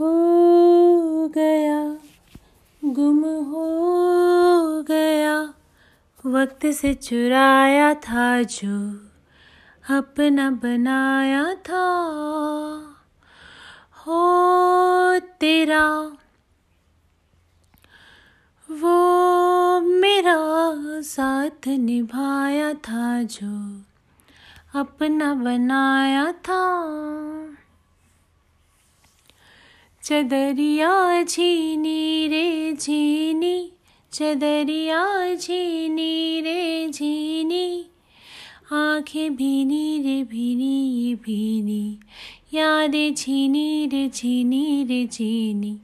हो गया, गुम हो गया। वक्त से चुराया था जो अपना बनाया था। हो तेरा, वो मेरा साथ निभाया था जो अपना बनाया था। चदरिया झीनी रे झीनी चदरिया झीनी रे झीनी आँखें भीनी रे भीनी, ये भीनी। यादें झीनी रे झीनी रे झीनी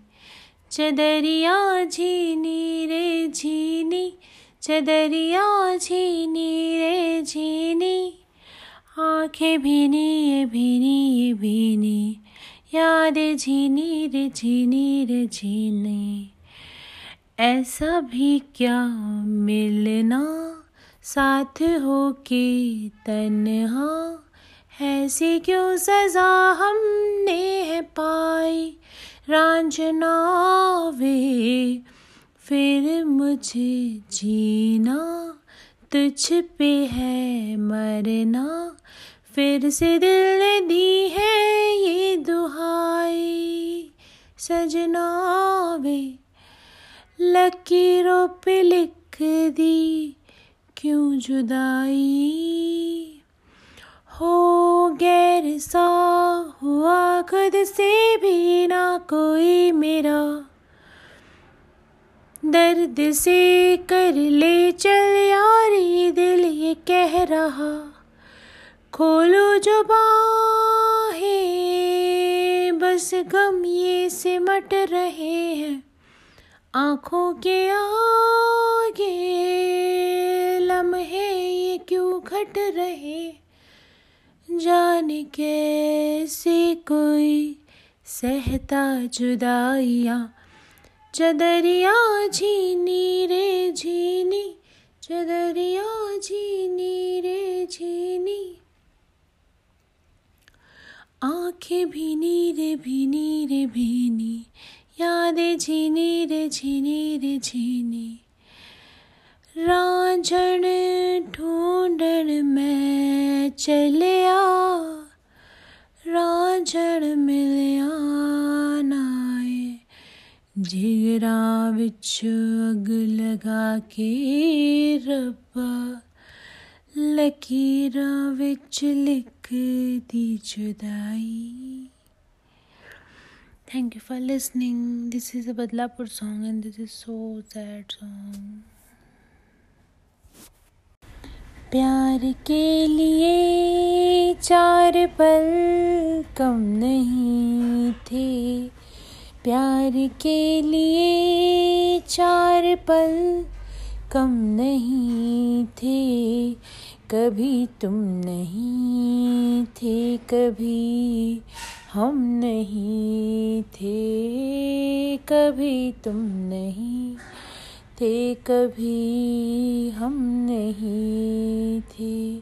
चदरिया झीनी रे झीनी चदरिया झीनी रे झीनी आँखें भीनी, ये भीनी ये भीनी। यादें झीनी रे झीनी रे झीनी ऐसा भी क्या मिलना? साथ हो के तन्हा? ऐसी क्यों सजा हमने है पाई? रांझना वे फिर मुझे जीना। तुझ पे है मरना, फिर से दिल दी है सजना वे लकीरों पे लिख दी, क्यों जुदाई? हो गैर सा हुआ खुद से भी ना कोई मेरा। दर्द से कर ले चल यारी, दिल ये कह रहा, खोलो जो बाहें बस गम ये सिमट रहे हैं, आँखों के आगे लम्हे ये क्यों घट रहे? जाने कैसे कोई सहता जुदाइया, चदरिया झीनी रे झीनी, चदरिया झीनी रे झीनी। आँखें भीनी रे भीनी रे भीनी, यादें झीनी रे झीनी रे झीनी रांझण ढूंढण मैं चलिया, रांझण मिलिया नाए। जिगरा विच अग लगा के रब्बा लकीर बिच लिख दी जुदाई। Thank you for listening this is a Badlapur song and this is so sad song प्यार के लिए चार पल कम नहीं थे। प्यार के लिए चार पल कम नहीं थे, कभी तुम नहीं थे, कभी हम नहीं थे, कभी तुम नहीं थे, कभी हम नहीं थे।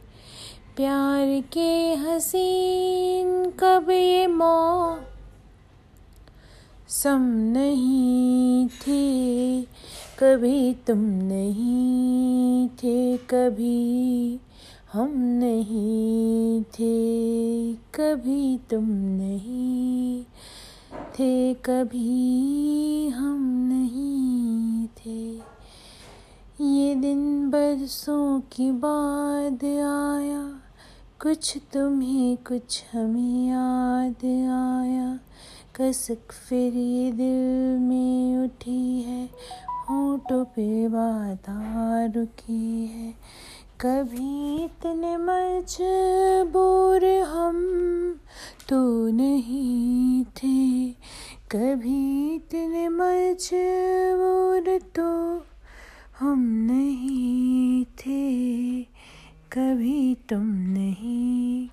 प्यार के हसीन कब ये मौ सम नहीं थे। कभी तुम नहीं थे कभी, हम नहीं थे कभी, तुम नहीं थे कभी, हम नहीं थे। ये दिन बरसों की बाद आया, कुछ तुम्हें कुछ हमें याद आया। कसक फिर ये दिल में बाधा रुकी है। कभी इतने मजबूर हम तो नहीं थे। कभी इतने मजबूर तो हम नहीं थे। कभी तुम नहीं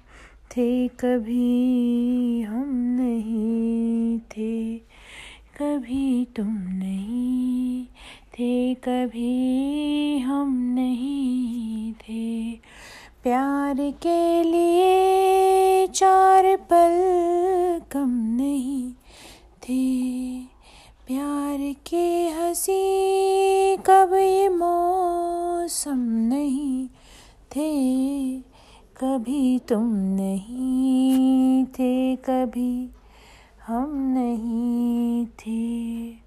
थे, कभी हम नहीं थे। कभी तुम कभी हम नहीं थे। प्यार के लिए चार पल कम नहीं थे। प्यार के हँसी कब ये मौसम नहीं थे। कभी तुम नहीं थे, कभी हम नहीं थे।